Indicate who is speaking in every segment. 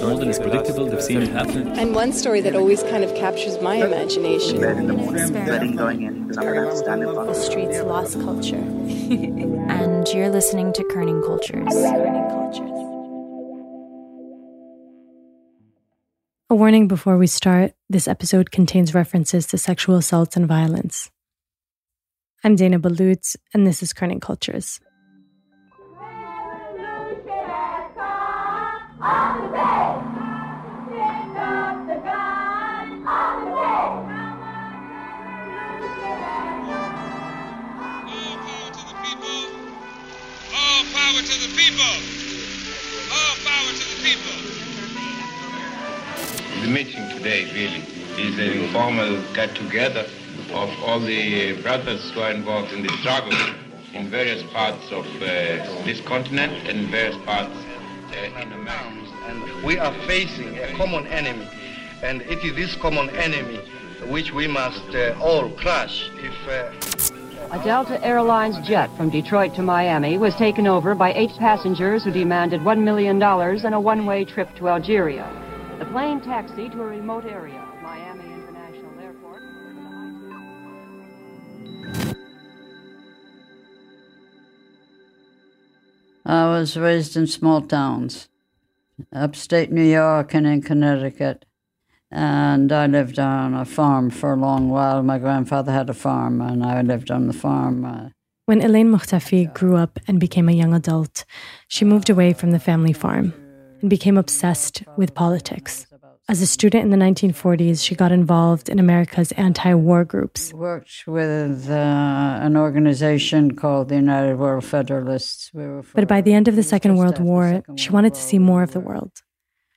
Speaker 1: More than is predictable, they've seen it happen.
Speaker 2: And one story that always kind of captures my imagination.
Speaker 3: Bed the going in because I'm going to stand in front
Speaker 2: The streets lost culture.
Speaker 4: and you're listening to Kerning Cultures.
Speaker 2: Kerning Cultures.
Speaker 5: A warning before we start this episode contains references to sexual assaults and violence. I'm Dana Ballout, and this is Kerning Cultures.
Speaker 6: All power to the people. All power to the people.
Speaker 7: The meeting today really is an informal get-together of all the brothers who are involved in the struggle in various parts of uh, this continent and various parts in America.
Speaker 8: And we are facing a common enemy, and it is this common enemy which we must uh, all crush if. Uh,
Speaker 9: a Delta Airlines jet from Detroit to Miami was taken over by eight passengers who demanded $1 million and a one-way trip to Algeria. The plane taxied to a remote area
Speaker 10: I was raised in small towns, upstate New York and in Connecticut. And I lived on a farm for a long while. My grandfather had a farm, and I lived on the farm. Uh,
Speaker 5: When Elaine Mokhtefi grew up and became a young adult, she moved away from the family farm and became obsessed with politics. As a student in the 1940s, she got involved in America's anti war groups.
Speaker 10: worked with uh, an organization called the United World Federalists. We
Speaker 5: But by the end of the Second World War, she wanted to see more of the world.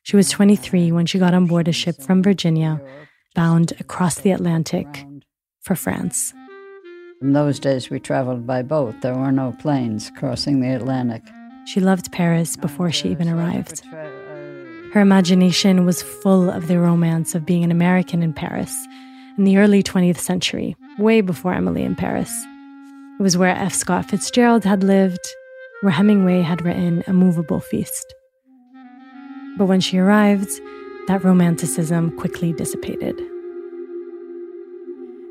Speaker 5: She was 23 when she got on board a ship from Virginia, bound across the Atlantic for France.
Speaker 10: In those days, we traveled by boat. There were no planes crossing the Atlantic.
Speaker 5: She loved Paris before she even arrived. Her imagination was full of the romance of being an American in Paris in the early 20th century, way before Emily in Paris. It was where F. Scott Fitzgerald had lived, where Hemingway had written A Movable Feast. But when she arrived, that romanticism quickly dissipated.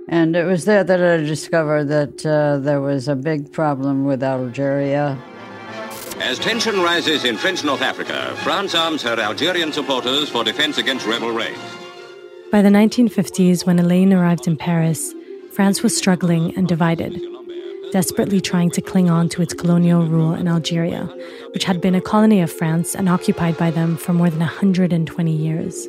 Speaker 10: And it was there that I discovered that uh, there was a big problem with Algeria.
Speaker 11: As tension rises in French North Africa, France arms her Algerian supporters for defense against rebel raids.
Speaker 5: By the 1950s, when Elaine arrived in Paris, France was struggling and divided, desperately trying to cling on to its colonial rule in Algeria, which had been a colony of France and occupied by them for more than 120 years.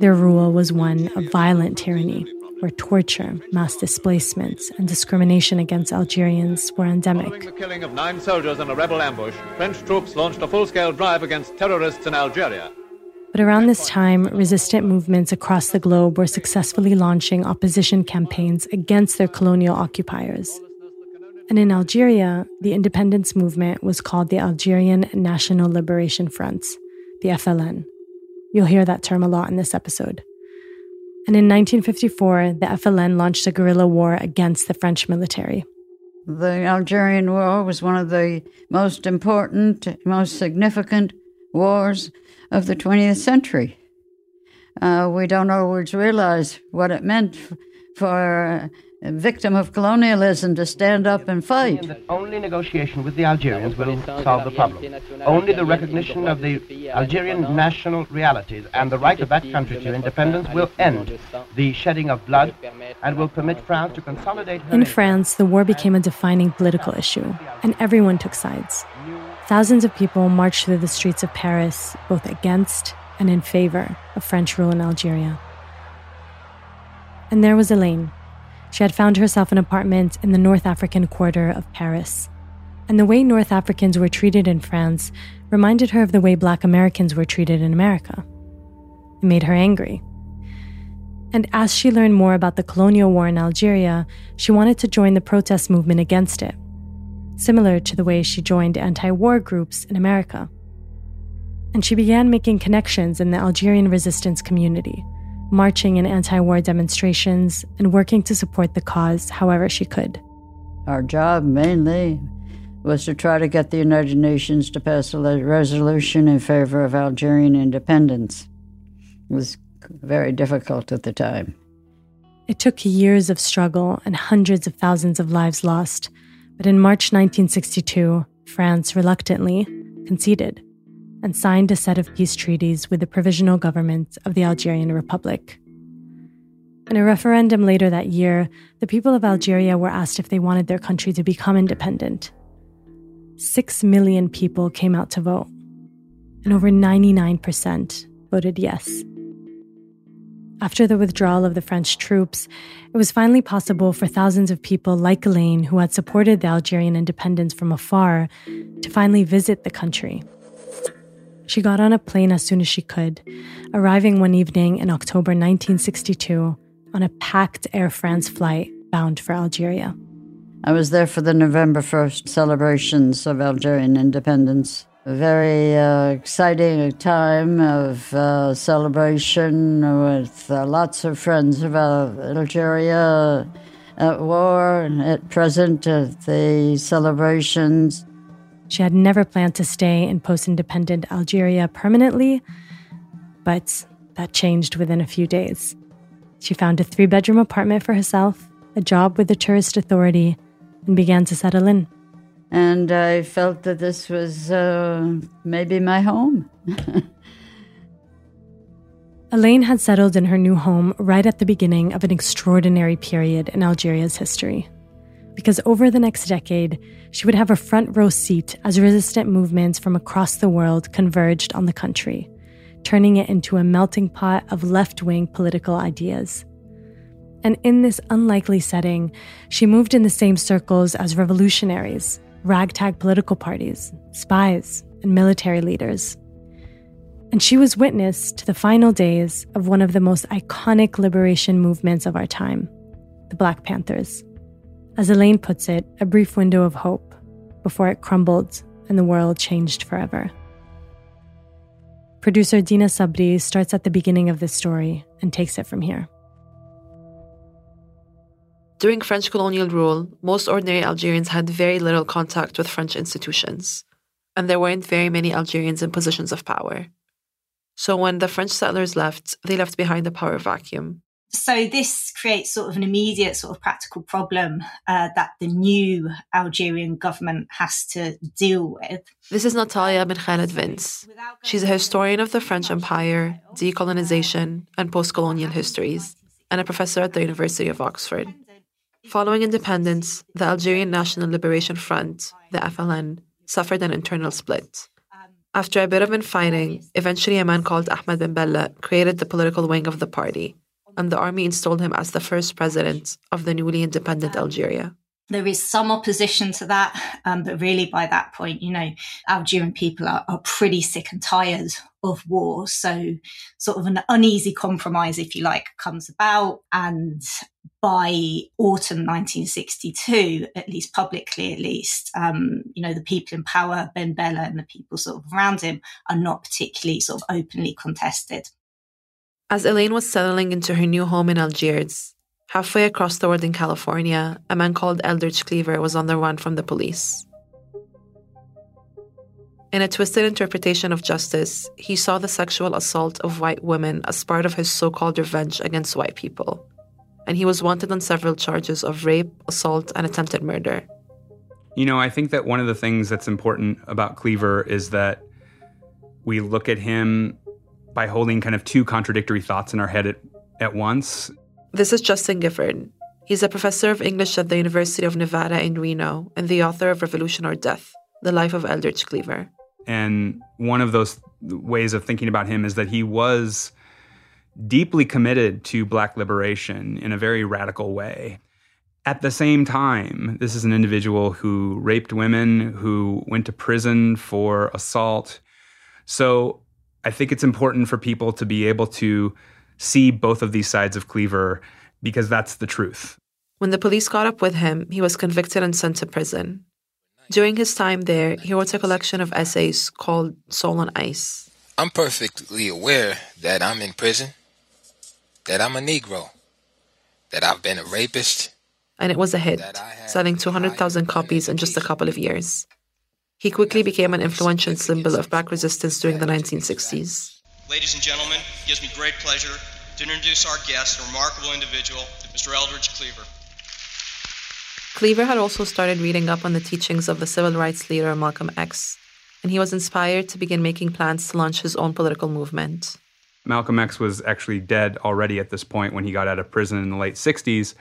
Speaker 5: Their rule was one of violent tyranny, where torture, mass displacements, and discrimination against Algerians were endemic.
Speaker 12: Following the killing of nine soldiers in a rebel ambush, French troops launched a full-scale drive against terrorists in Algeria.
Speaker 5: But around this time, resistant movements across the globe were successfully launching opposition campaigns against their colonial occupiers. And in Algeria, the independence movement was called the Algerian National Liberation Front, the FLN. You'll hear that term a lot in this episode. And in 1954, the FLN launched a guerrilla war against the French military.
Speaker 10: The Algerian War was one of the most important, most significant wars of the 20th century. Uh, we don't always realize what it meant for victim of colonialism to stand up and fight.
Speaker 13: Only negotiation with the Algerians will solve the problem. Only the recognition of the Algerian national realities and the right of that country to independence will end the shedding of blood and will permit France to consolidate her.
Speaker 5: In France, the war became a defining political issue, and everyone took sides. Thousands of people marched through the streets of Paris, both against and in favor of French rule in Algeria. And there was Elaine. She had found herself an apartment in the North African quarter of Paris. And the way North Africans were treated in France reminded her of the way Black Americans were treated in America. It made her angry. And as she learned more about the colonial war in Algeria, she wanted to join the protest movement against it, similar to the way she joined anti war groups in America. And she began making connections in the Algerian resistance community, marching in anti war demonstrations and working to support the cause however she could.
Speaker 10: Our job mainly was to try to get the United Nations to pass a resolution in favor of Algerian independence. It was very difficult at the time.
Speaker 5: It took years of struggle and hundreds of thousands of lives lost, but in March 1962, France reluctantly conceded and signed a set of peace treaties with the provisional government of the Algerian Republic. In a referendum later that year, the people of Algeria were asked if they wanted their country to become independent. Six million people came out to vote, and over 99% voted yes. After the withdrawal of the French troops, it was finally possible for thousands of people like Elaine, who had supported the Algerian independence from afar, to finally visit the country. She got on a plane as soon as she could, arriving one evening in October 1962 on a packed Air France flight bound for Algeria.
Speaker 10: I was there for the November 1st celebrations of Algerian independence. A very uh, exciting time of uh, celebration with uh, lots of friends of Algeria at war and at present at the celebrations.
Speaker 5: She had never planned to stay in post independent Algeria permanently, but that changed within a few days. She found a three bedroom apartment for herself, a job with the tourist authority, and began to settle in.
Speaker 10: And I felt that this was uh, maybe my home.
Speaker 5: Elaine had settled in her new home right at the beginning of an extraordinary period in Algeria's history. Because over the next decade, she would have a front row seat as resistant movements from across the world converged on the country turning it into a melting pot of left wing political ideas. And in this unlikely setting, she moved in the same circles as revolutionaries, ragtag political parties, spies, and military leaders. And she was witness to the final days of one of the most iconic liberation movements of our time, the Black Panthers. As Elaine puts it, a brief window of hope before it crumbled and the world changed forever. Producer Deena Sabry starts at the beginning of this story and takes it from here.
Speaker 14: During French colonial rule, most ordinary Algerians had very little contact with French institutions, and there weren't very many Algerians in positions of power. So when the French settlers left, they left behind a power vacuum.
Speaker 15: So this creates sort of an immediate sort of practical problem uh, that the new Algerian government has to deal with.
Speaker 14: This is Natalia Ben Khaled Vince. She's a historian of the French Empire, decolonization, and post-colonial histories, and a professor at the University of Oxford. Following independence, the Algerian National Liberation Front, the FLN, suffered an internal split. After a bit of infighting, eventually a man called Ahmed Ben Bella created the political wing of the party and the army installed him as the first president of the newly independent Algeria.
Speaker 15: There is some opposition to that, um, but really by that point, you know, Algerian people are, are pretty sick and tired of war. So, sort of an uneasy compromise, if you like, comes about. And by autumn 1962, at least publicly, at least, um, you know, the people in power, Ben Bella and the people sort of around him, are not particularly sort of openly contested.
Speaker 14: As Elaine was settling into her new home in Algiers, halfway across the world in California, a man called Eldridge Cleaver was on the run from the police. In a twisted interpretation of justice, he saw the sexual assault of white women as part of his so called revenge against white people. And he was wanted on several charges of rape, assault, and attempted murder.
Speaker 16: You know, I think that one of the things that's important about Cleaver is that we look at him by holding kind of two contradictory thoughts in our head at, at once.
Speaker 14: This is Justin Gifford. He's a professor of English at the University of Nevada in Reno and the author of Revolution or Death The Life of Eldridge Cleaver.
Speaker 16: And one of those ways of thinking about him is that he was deeply committed to black liberation in a very radical way. At the same time, this is an individual who raped women, who went to prison for assault. So I think it's important for people to be able to see both of these sides of Cleaver because that's the truth.
Speaker 14: When the police caught up with him, he was convicted and sent to prison. During his time there, he wrote a collection of essays called Soul on Ice.
Speaker 17: I'm perfectly aware that I'm in prison, that I'm a Negro, that I've been a rapist,
Speaker 14: and it was a hit, selling 200,000 copies in just a couple of years. He quickly became an influential symbol of black resistance during the 1960s.
Speaker 18: Ladies and gentlemen, it gives me great pleasure to introduce our guest, a remarkable individual, Mr. Eldridge Cleaver.
Speaker 14: Cleaver had also started reading up on the teachings of the civil rights leader Malcolm X, and he was inspired to begin making plans to launch his own political movement.
Speaker 16: Malcolm X was actually dead already at this point when he got out of prison in the late 60s.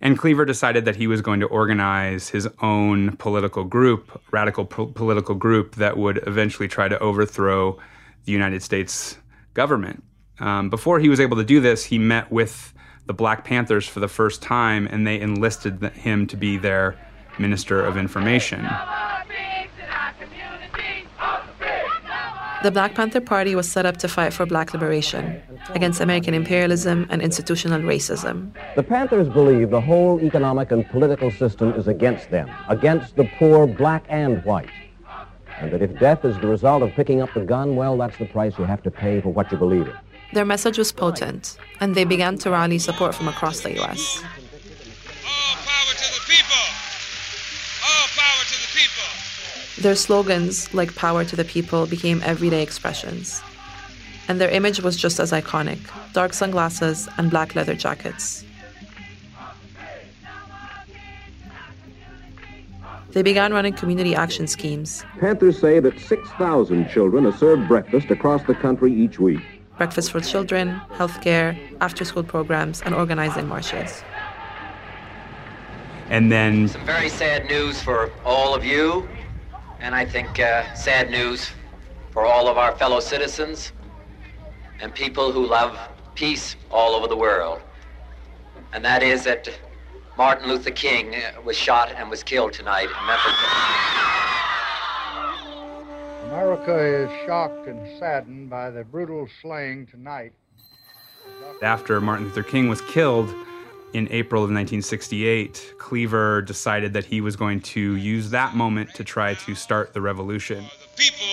Speaker 16: And Cleaver decided that he was going to organize his own political group, radical po- political group that would eventually try to overthrow the United States government. Um, before he was able to do this, he met with the Black Panthers for the first time, and they enlisted him to be their Minister of Information.
Speaker 14: The Black Panther Party was set up to fight for black liberation against American imperialism and institutional racism.
Speaker 19: The Panthers believe the whole economic and political system is against them, against the poor, black and white. And that if death is the result of picking up the gun, well, that's the price you have to pay for what you believe in.
Speaker 14: Their message was potent, and they began to rally support from across the U.S. Their slogans, like power to the people, became everyday expressions. And their image was just as iconic dark sunglasses and black leather jackets. They began running community action schemes.
Speaker 20: Panthers say that 6,000 children are served breakfast across the country each week.
Speaker 14: Breakfast for children, healthcare, after school programs, and organizing marches.
Speaker 16: And then.
Speaker 21: Some very sad news for all of you and I think uh, sad news for all of our fellow citizens and people who love peace all over the world. And that is that Martin Luther King uh, was shot and was killed tonight in Memphis.
Speaker 22: America is shocked and saddened by the brutal slaying tonight.
Speaker 16: After Martin Luther King was killed, in April of 1968, Cleaver decided that he was going to use that moment to try to start the revolution.
Speaker 6: Uh, the people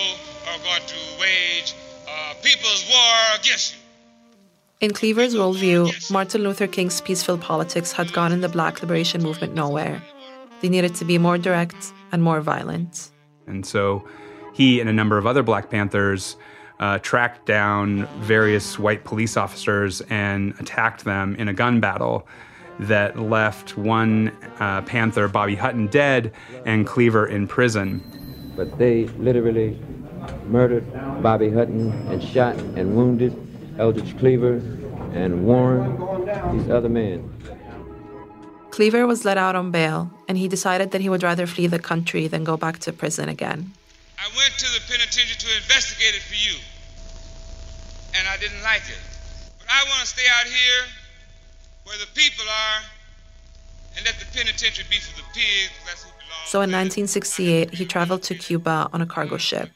Speaker 6: are going to wage uh, people's war against you.
Speaker 14: In Cleaver's worldview, Martin Luther King's peaceful politics had gone in the black liberation movement nowhere. They needed to be more direct and more violent.
Speaker 16: And so he and a number of other Black Panthers uh, tracked down various white police officers and attacked them in a gun battle that left one uh, Panther, Bobby Hutton, dead and Cleaver in prison.
Speaker 23: But they literally murdered Bobby Hutton and shot and wounded Eldridge Cleaver and Warren, these other men.
Speaker 14: Cleaver was let out on bail, and he decided that he would rather flee the country than go back to prison again.
Speaker 6: I went to the penitentiary to investigate it for you, and I didn't like it. But I want to stay out here where the people are and let the penitentiary be for the pigs.
Speaker 14: So in 1968, he traveled to Cuba on a cargo ship.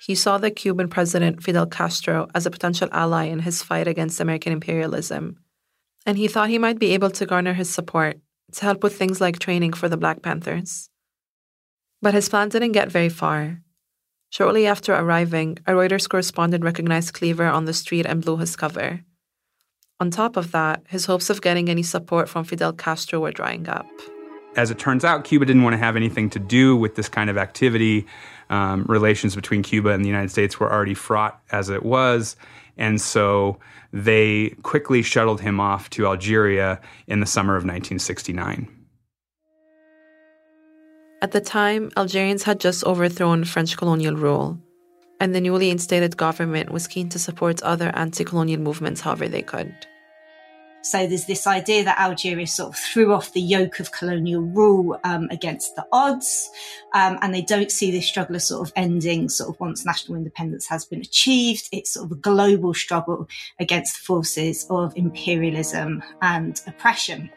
Speaker 14: He saw the Cuban president Fidel Castro as a potential ally in his fight against American imperialism, and he thought he might be able to garner his support to help with things like training for the Black Panthers. But his plan didn't get very far. Shortly after arriving, a Reuters correspondent recognized Cleaver on the street and blew his cover. On top of that, his hopes of getting any support from Fidel Castro were drying up.
Speaker 16: As it turns out, Cuba didn't want to have anything to do with this kind of activity. Um, relations between Cuba and the United States were already fraught as it was. And so they quickly shuttled him off to Algeria in the summer of 1969.
Speaker 14: At the time, Algerians had just overthrown French colonial rule, and the newly instated government was keen to support other anti colonial movements however they could.
Speaker 15: So there's this idea that Algeria sort of threw off the yoke of colonial rule um, against the odds, um, and they don't see this struggle as sort of ending sort of once national independence has been achieved. It's sort of a global struggle against the forces of imperialism and oppression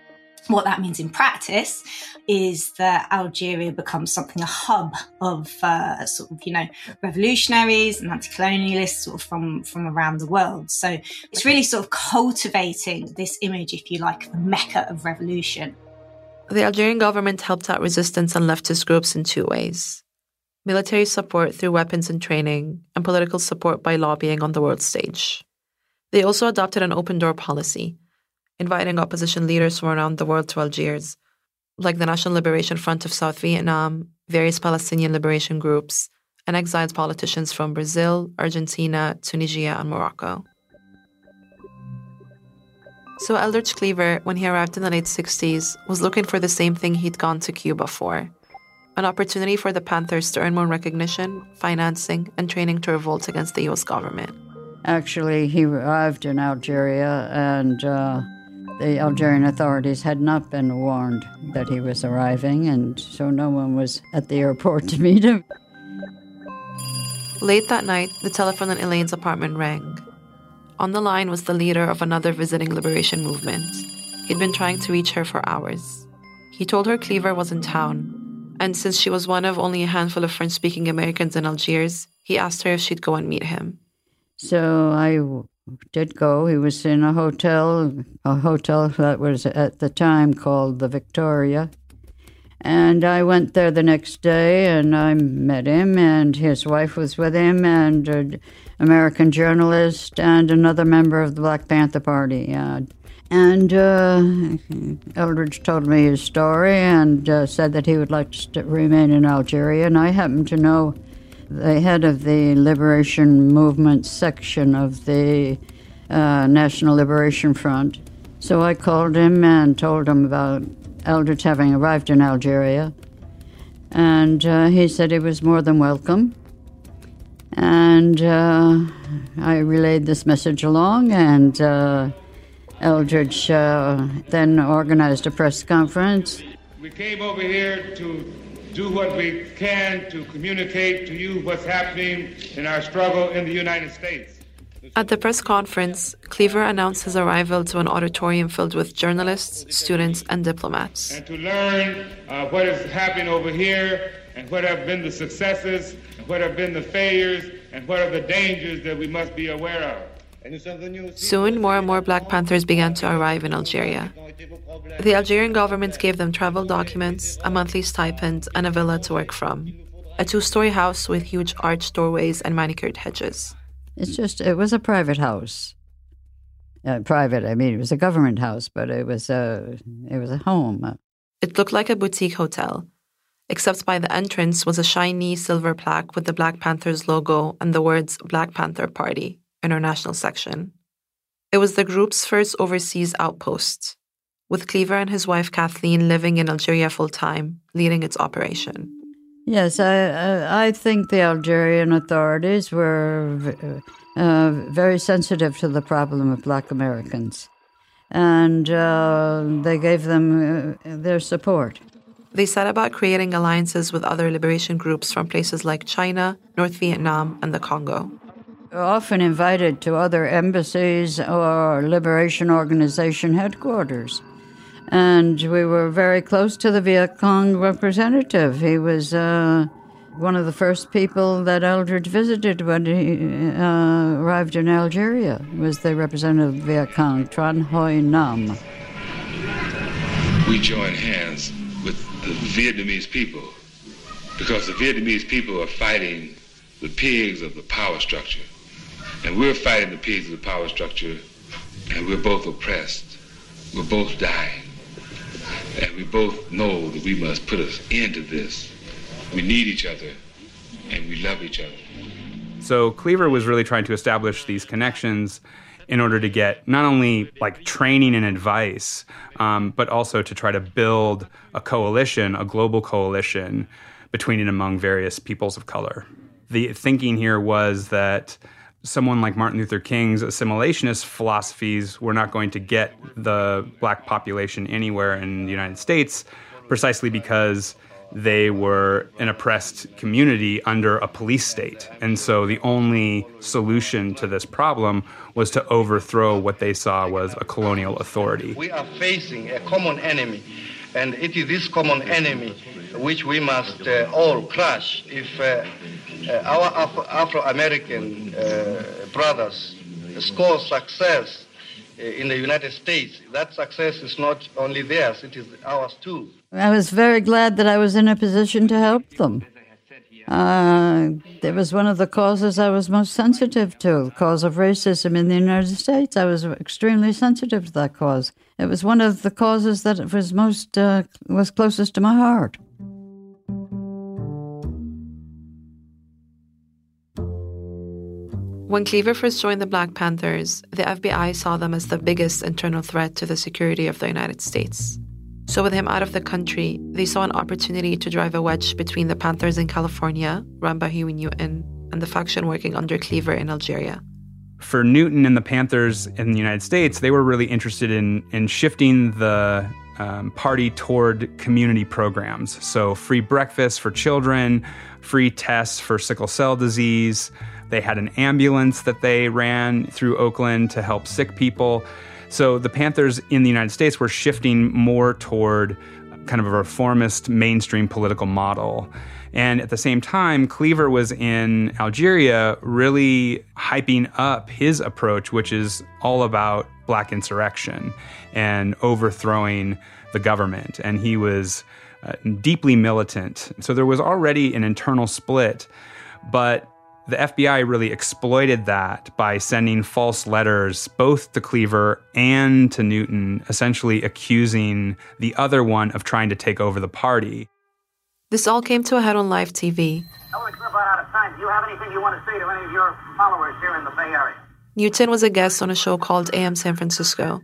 Speaker 15: what that means in practice is that Algeria becomes something a hub of uh, sort of you know revolutionaries and anti-colonialists sort of from from around the world. So it's really sort of cultivating this image, if you like, of the mecca of revolution.
Speaker 14: The Algerian government helped out resistance and leftist groups in two ways: military support through weapons and training, and political support by lobbying on the world stage. They also adopted an open door policy inviting opposition leaders from around the world to Algiers, like the National Liberation Front of South Vietnam, various Palestinian liberation groups, and exiled politicians from Brazil, Argentina, Tunisia, and Morocco. So Eldridge Cleaver, when he arrived in the late 60s, was looking for the same thing he'd gone to Cuba for an opportunity for the Panthers to earn more recognition, financing, and training to revolt against the US government.
Speaker 10: Actually, he arrived in Algeria, and uh, the Algerian authorities had not been warned that he was arriving, and so no one was at the airport to meet him.
Speaker 14: Late that night, the telephone in Elaine's apartment rang. On the line was the leader of another visiting liberation movement. He'd been trying to reach her for hours. He told her Cleaver was in town, and since she was one of only a handful of French speaking Americans in Algiers, he asked her if she'd go and meet him.
Speaker 10: So I did go. He was in a hotel, a hotel that was at the time called the Victoria. And I went there the next day and I met him, and his wife was with him, and an American journalist, and another member of the Black Panther Party. Uh, and uh, Eldridge told me his story and uh, said that he would like to remain in Algeria. And I happen to know the head of the Liberation Movement section of the uh, National Liberation Front. So I called him and told him about Eldridge having arrived in Algeria. And uh, he said he was more than welcome. And uh, I relayed this message along, and uh, Eldridge uh, then organized a press conference.
Speaker 6: We came over here to do what we can to communicate to you what's happening in our struggle in the United States.
Speaker 14: At the press conference, Cleaver announced his arrival to an auditorium filled with journalists, students, and diplomats.
Speaker 6: And to learn uh, what is happening over here and what have been the successes, and what have been the failures, and what are the dangers that we must be aware of.
Speaker 14: Soon, more and more Black Panthers began to arrive in Algeria. The Algerian government gave them travel documents, a monthly stipend, and a villa to work from. A two story house with huge arched doorways and manicured hedges.
Speaker 10: It's just, it was a private house. Uh, private, I mean, it was a government house, but it was a, it was a home.
Speaker 14: It looked like a boutique hotel, except by the entrance was a shiny silver plaque with the Black Panthers logo and the words Black Panther Party international section. It was the group's first overseas outpost, with Cleaver and his wife Kathleen living in Algeria full time, leading its operation.
Speaker 10: Yes, I, I think the Algerian authorities were uh, very sensitive to the problem of black Americans, and uh, they gave them uh, their support.
Speaker 14: They set about creating alliances with other liberation groups from places like China, North Vietnam, and the Congo
Speaker 10: often invited to other embassies or liberation organization headquarters. And we were very close to the Viet Cong representative. He was uh, one of the first people that Eldridge visited when he uh, arrived in Algeria, was the representative of the Viet Cong, Tran Hoi Nam.
Speaker 6: We join hands with the Vietnamese people because the Vietnamese people are fighting the pigs of the power structure. And we're fighting the pigs of the power structure, and we're both oppressed. We're both dying. We both know that we must put an end to this. We need each other, and we love each other.
Speaker 16: So Cleaver was really trying to establish these connections in order to get not only like training and advice, um, but also to try to build a coalition, a global coalition between and among various peoples of color. The thinking here was that someone like Martin Luther King's assimilationist philosophies were not going to get the black population anywhere in the United States precisely because they were an oppressed community under a police state. And so the only solution to this problem was to overthrow what they saw was a colonial authority.
Speaker 8: We are facing a common enemy, and it is this common enemy which we must uh, all crush if uh, uh, our Afro-American uh, brothers score success in the United States, that success is not only theirs, it is ours too.
Speaker 10: I was very glad that I was in a position to help them. Uh, it was one of the causes I was most sensitive to, the cause of racism in the United States. I was extremely sensitive to that cause. it was one of the causes that was most uh, was closest to my heart.
Speaker 14: When Cleaver first joined the Black Panthers, the FBI saw them as the biggest internal threat to the security of the United States. So, with him out of the country, they saw an opportunity to drive a wedge between the Panthers in California, run by Huey Newton, and the faction working under Cleaver in Algeria.
Speaker 16: For Newton and the Panthers in the United States, they were really interested in, in shifting the um, party toward community programs. So, free breakfast for children, free tests for sickle cell disease, they had an ambulance that they ran through Oakland to help sick people. So the Panthers in the United States were shifting more toward kind of a reformist mainstream political model. And at the same time, Cleaver was in Algeria really hyping up his approach, which is all about black insurrection and overthrowing the government. And he was uh, deeply militant. So there was already an internal split. But the FBI really exploited that by sending false letters both to Cleaver and to Newton, essentially accusing the other one of trying to take over the party.
Speaker 14: This all came to a head on live TV.
Speaker 24: out of time. Do you have anything you want to say to any of your followers here in the Bay Area?
Speaker 14: Newton was a guest on a show called AM San Francisco,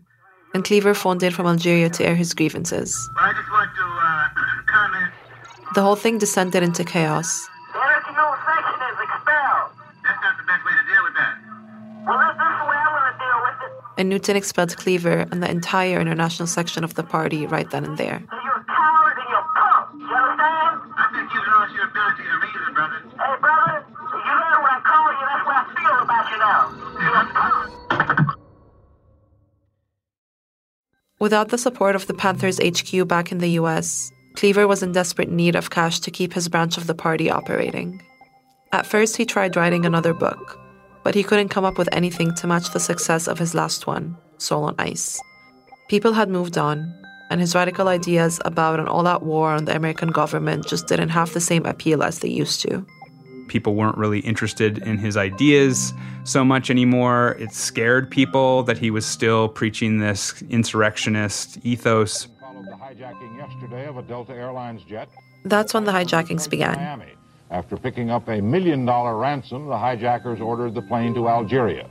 Speaker 14: and Cleaver phoned in from Algeria to air his grievances.
Speaker 24: I just want to uh, comment.
Speaker 14: The whole thing descended into chaos. And Newton expelled Cleaver and the entire international section of the party right then and there. Without the support of the Panthers HQ back in the US, Cleaver was in desperate need of cash to keep his branch of the party operating. At first, he tried writing another book, but he couldn't come up with anything to match the success of his last one, Soul on Ice. People had moved on, and his radical ideas about an all out war on the American government just didn't have the same appeal as they used to.
Speaker 16: People weren't really interested in his ideas so much anymore. It scared people that he was still preaching this insurrectionist ethos.
Speaker 14: That's when the hijackings began.
Speaker 25: After picking up a million dollar ransom, the hijackers ordered the plane to Algeria.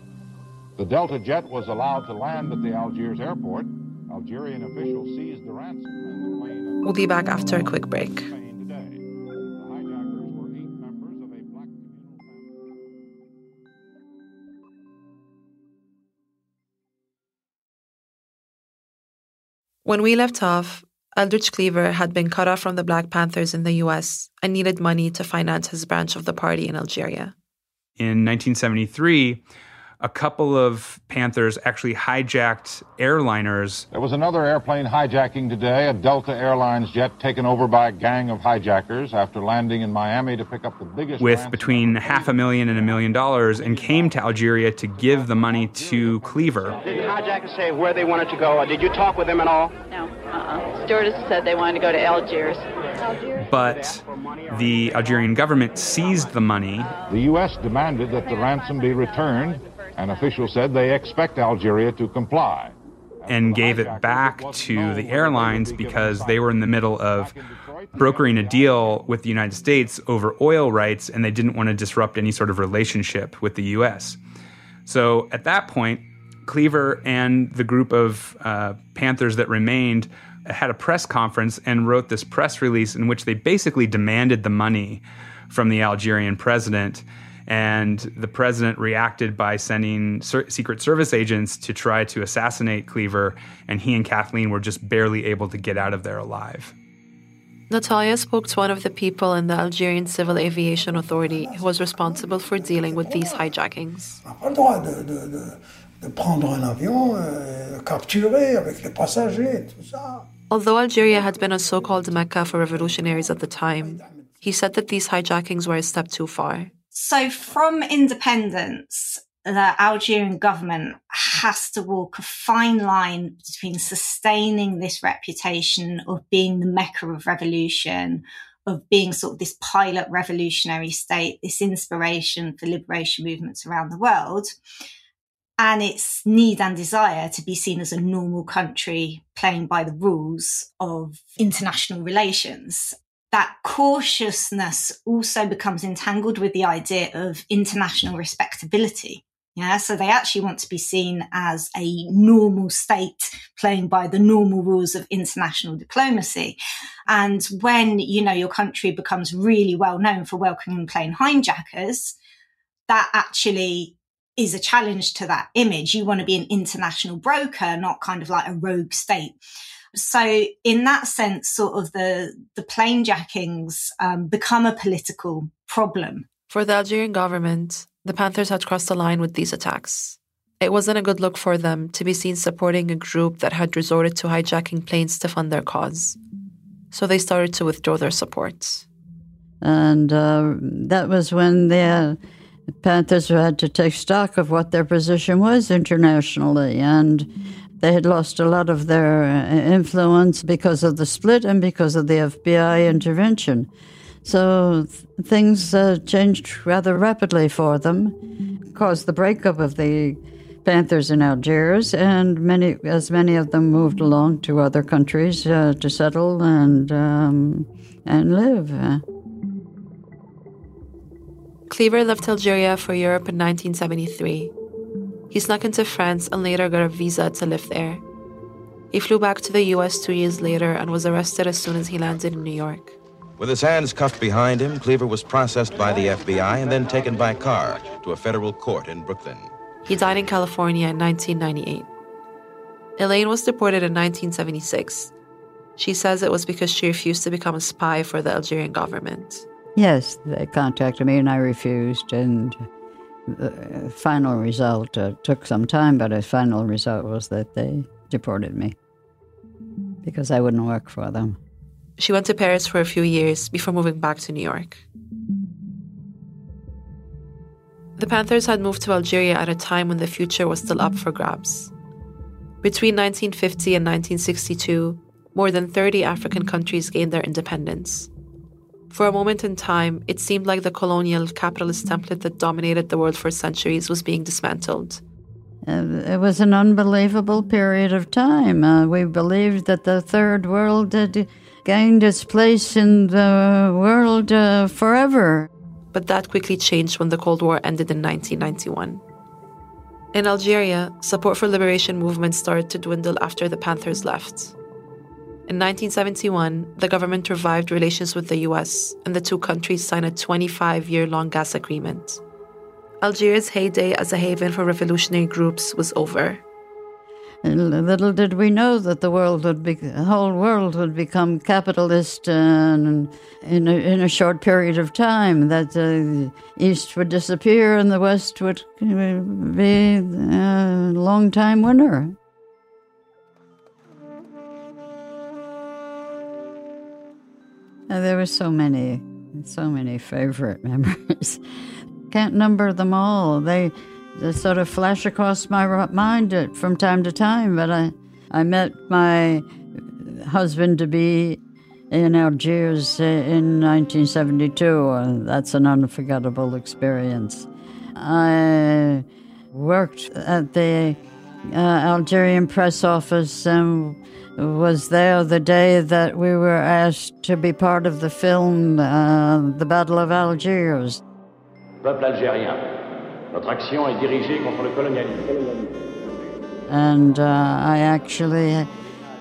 Speaker 25: The Delta jet was allowed to land at the Algiers airport. Algerian officials seized the ransom. And the plane.
Speaker 14: We'll be back after a quick break. When we left off, Eldridge Cleaver had been cut off from the Black Panthers in the US and needed money to finance his branch of the party in Algeria.
Speaker 16: In 1973, a couple of Panthers actually hijacked airliners.
Speaker 25: There was another airplane hijacking today, a Delta Airlines jet taken over by a gang of hijackers after landing in Miami to pick up the biggest.
Speaker 16: With between half a million and a million dollars, and came to Algeria to give the money to Cleaver.
Speaker 26: Did the hijackers say where they wanted to go? or Did you talk with them at all?
Speaker 2: No. Uh-uh. Stewardess said they wanted to go to Algiers.
Speaker 16: But the Algerian government seized the money.
Speaker 25: The U.S. demanded that the ransom be returned an official said they expect Algeria to comply.
Speaker 16: And gave it back to the airlines because they were in the middle of brokering a deal with the United States over oil rights and they didn't want to disrupt any sort of relationship with the US. So at that point, Cleaver and the group of uh, Panthers that remained had a press conference and wrote this press release in which they basically demanded the money from the Algerian president and the president reacted by sending Secret Service agents to try to assassinate Cleaver, and he and Kathleen were just barely able to get out of there alive.
Speaker 14: Natalia spoke to one of the people in the Algerian Civil Aviation Authority who was responsible for dealing with these hijackings. Although Algeria had been a so called Mecca for revolutionaries at the time, he said that these hijackings were a step too far.
Speaker 15: So from independence, the Algerian government has to walk a fine line between sustaining this reputation of being the mecca of revolution, of being sort of this pilot revolutionary state, this inspiration for liberation movements around the world, and its need and desire to be seen as a normal country playing by the rules of international relations. That cautiousness also becomes entangled with the idea of international respectability. Yeah, so they actually want to be seen as a normal state playing by the normal rules of international diplomacy. And when, you know, your country becomes really well known for welcoming plane hijackers, that actually is a challenge to that image. You want to be an international broker, not kind of like a rogue state. So, in that sense, sort of the the plane jackings um, become a political problem
Speaker 14: for the Algerian government. The Panthers had crossed the line with these attacks. It wasn't a good look for them to be seen supporting a group that had resorted to hijacking planes to fund their cause. So they started to withdraw their support.
Speaker 10: And uh, that was when the uh, Panthers had to take stock of what their position was internationally. And they had lost a lot of their uh, influence because of the split and because of the FBI intervention. So th- things uh, changed rather rapidly for them, caused the breakup of the Panthers in Algiers, and many, as many of them moved along to other countries uh, to settle and um, and live.
Speaker 14: Cleaver left Algeria for Europe in 1973. He snuck into France and later got a visa to live there. He flew back to the US two years later and was arrested as soon as he landed in New York.
Speaker 27: With his hands cuffed behind him, Cleaver was processed by the FBI and then taken by car to a federal court in Brooklyn.
Speaker 14: He died in California in 1998. Elaine was deported in 1976. She says it was because she refused to become a spy for the Algerian government.
Speaker 10: Yes, they contacted me and I refused, and the final result uh, took some time, but the final result was that they deported me because I wouldn't work for them.
Speaker 14: She went to Paris for a few years before moving back to New York. The Panthers had moved to Algeria at a time when the future was still up for grabs. Between 1950 and 1962, more than 30 African countries gained their independence. For a moment in time, it seemed like the colonial capitalist template that dominated the world for centuries was being dismantled.
Speaker 10: Uh, it was an unbelievable period of time. Uh, we believed that the third world had gained its place in the world uh, forever.
Speaker 14: But that quickly changed when the Cold War ended in 1991. In Algeria, support for liberation movements started to dwindle after the Panthers left. In 1971, the government revived relations with the US, and the two countries signed a 25 year long gas agreement. Algeria's heyday as a haven for revolutionary groups was over.
Speaker 10: Little did we know that the world would be, the whole world would become capitalist uh, and in a, in a short period of time. That the East would disappear and the West would uh, be uh, a long time winner. And there were so many, so many favorite memories. Can't number them all. They they sort of flash across my mind from time to time. But I, I met my husband to be in Algiers uh, in 1972. That's an unforgettable experience. I worked at the uh, Algerian press office and was there the day that we were asked to be part of the film uh, The Battle of Algiers.
Speaker 28: Peuple algérien, Notre action est dirigée contre le colonialisme.
Speaker 10: And uh, I actually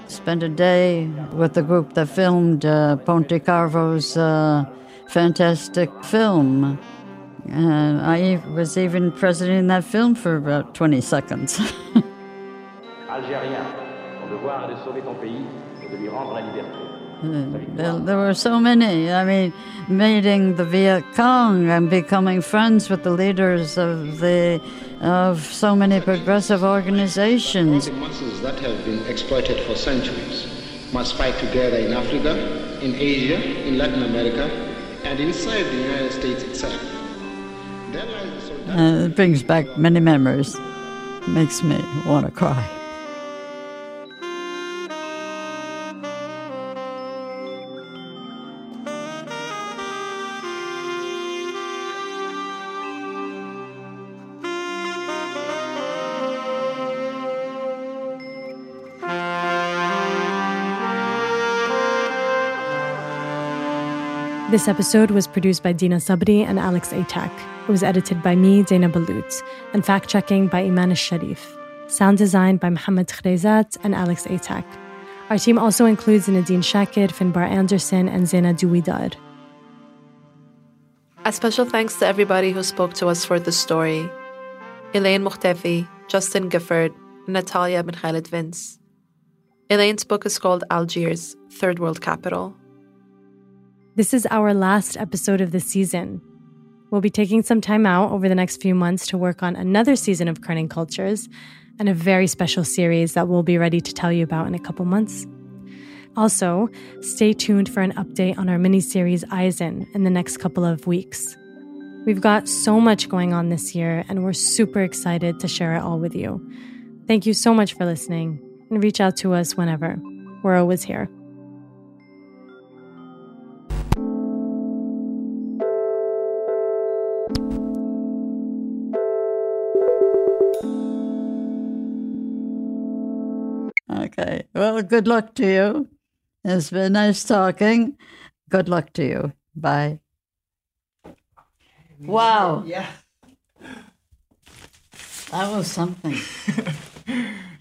Speaker 10: spent a day with the group that filmed uh, Pontecorvo's uh, fantastic film. And I was even present in that film for about 20 seconds.
Speaker 28: Algérien, ton devoir est de sauver ton pays et de lui rendre la liberté.
Speaker 10: There, there, were so many. I mean, meeting the Viet Cong and becoming friends with the leaders of the of so many progressive organizations.
Speaker 29: The masses that have been exploited for centuries must fight together in Africa, in Asia, in Latin America, and inside the United States itself.
Speaker 10: Uh, it brings back many memories. Makes me want to cry.
Speaker 5: This episode was produced by Deena Sabry and Alex Atack. It was edited by me, Dana Ballout, and fact checking by Eman Alsharif. Sound design by Mohamad Khreizat and Alex Atack. Our team also includes Nadeen Shaker, Finbar Anderson, and Zeina Dowidar.
Speaker 14: A special thanks to everybody who spoke to us for this story Elaine Mokhtefi, Justin Gifford, and Natalia Ben Khaled Vince. Elaine's book is called Algiers, Third World Capital.
Speaker 5: This is our last episode of the season. We'll be taking some time out over the next few months to work on another season of Kerning Cultures and a very special series that we'll be ready to tell you about in a couple months. Also, stay tuned for an update on our mini series Eisen in the next couple of weeks. We've got so much going on this year, and we're super excited to share it all with you. Thank you so much for listening, and reach out to us whenever. We're always here.
Speaker 10: Okay. Well, good luck to you. It's been nice talking. Good luck to you. Bye. Wow.
Speaker 30: Yeah.
Speaker 10: That was something.